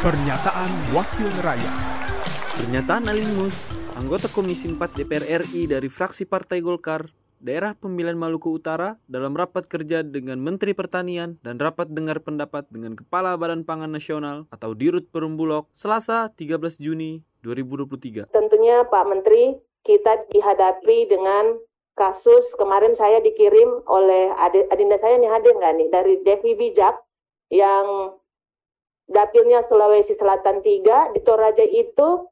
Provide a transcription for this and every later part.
Pernyataan Wakil Rakyat Pernyataan Alimus, anggota Komisi 4 DPR RI dari fraksi Partai Golkar, Daerah Pemilihan Maluku Utara dalam rapat kerja dengan Menteri Pertanian dan rapat dengar pendapat dengan Kepala Badan Pangan Nasional atau Dirut Perumbulok Selasa 13 Juni 2023. Tentunya Pak Menteri, kita dihadapi dengan kasus kemarin saya dikirim oleh adinda saya nih hadir nggak nih dari Devi Bijak yang dapilnya Sulawesi Selatan 3 di Toraja itu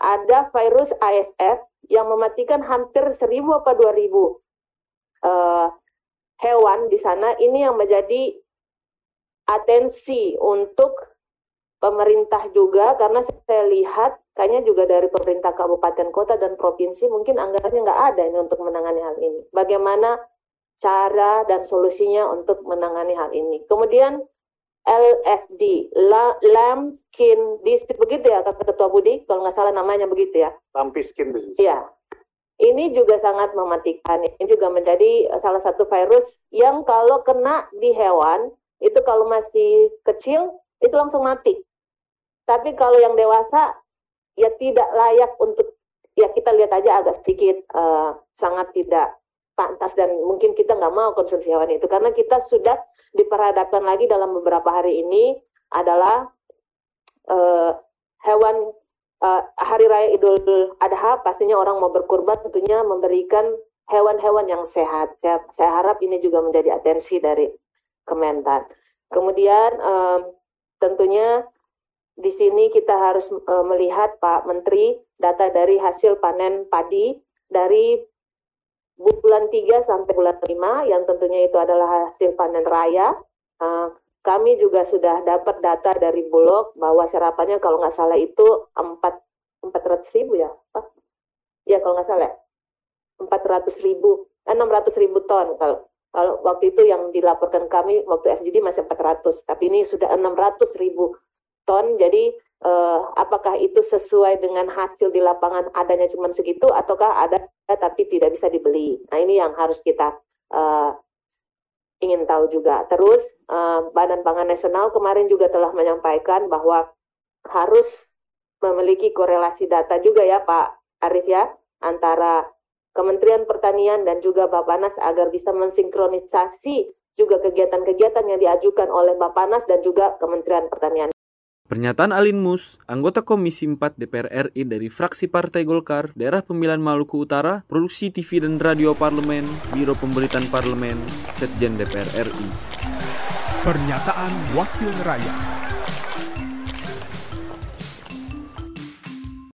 ada virus ASF yang mematikan hampir 1000 apa 2000 uh, hewan di sana ini yang menjadi atensi untuk pemerintah juga karena saya lihat kayaknya juga dari pemerintah kabupaten kota dan provinsi mungkin anggarannya nggak ada ini untuk menangani hal ini. Bagaimana cara dan solusinya untuk menangani hal ini. Kemudian LSD, lamb skin disease, begitu ya kata Ketua Budi, kalau nggak salah namanya begitu ya. Lumpy skin disease. Iya. Ini juga sangat mematikan. Ini juga menjadi salah satu virus yang kalau kena di hewan, itu kalau masih kecil, itu langsung mati. Tapi kalau yang dewasa, ya tidak layak untuk, ya kita lihat aja agak sedikit uh, sangat tidak pantas dan mungkin kita nggak mau konsumsi hewan itu karena kita sudah diperhadapkan lagi dalam beberapa hari ini adalah uh, hewan uh, hari raya Idul Adha pastinya orang mau berkurban tentunya memberikan hewan-hewan yang sehat. Saya, saya harap ini juga menjadi atensi dari Kementan. Kemudian um, tentunya di sini kita harus uh, melihat Pak Menteri data dari hasil panen padi dari bulan 3 sampai bulan 5 yang tentunya itu adalah hasil panen raya. Uh, kami juga sudah dapat data dari Bulog bahwa serapannya kalau nggak salah itu 4 400 ribu ya, Pak? Ya kalau nggak salah 400 ribu, eh, 600 ribu ton kalau kalau waktu itu yang dilaporkan kami waktu FGD masih 400, tapi ini sudah 600 ribu ton. Jadi eh, apakah itu sesuai dengan hasil di lapangan adanya cuma segitu ataukah ada tapi tidak bisa dibeli. Nah ini yang harus kita uh, ingin tahu juga. Terus uh, Badan Pangan Nasional kemarin juga telah menyampaikan bahwa harus memiliki korelasi data juga ya Pak Arif ya antara Kementerian Pertanian dan juga Bapanas agar bisa mensinkronisasi juga kegiatan-kegiatan yang diajukan oleh Bapanas dan juga Kementerian Pertanian. Pernyataan Alin Mus, anggota Komisi 4 DPR RI dari fraksi Partai Golkar, Daerah Pemilihan Maluku Utara, Produksi TV dan Radio Parlemen, Biro Pemberitaan Parlemen, Setjen DPR RI. Pernyataan Wakil Rakyat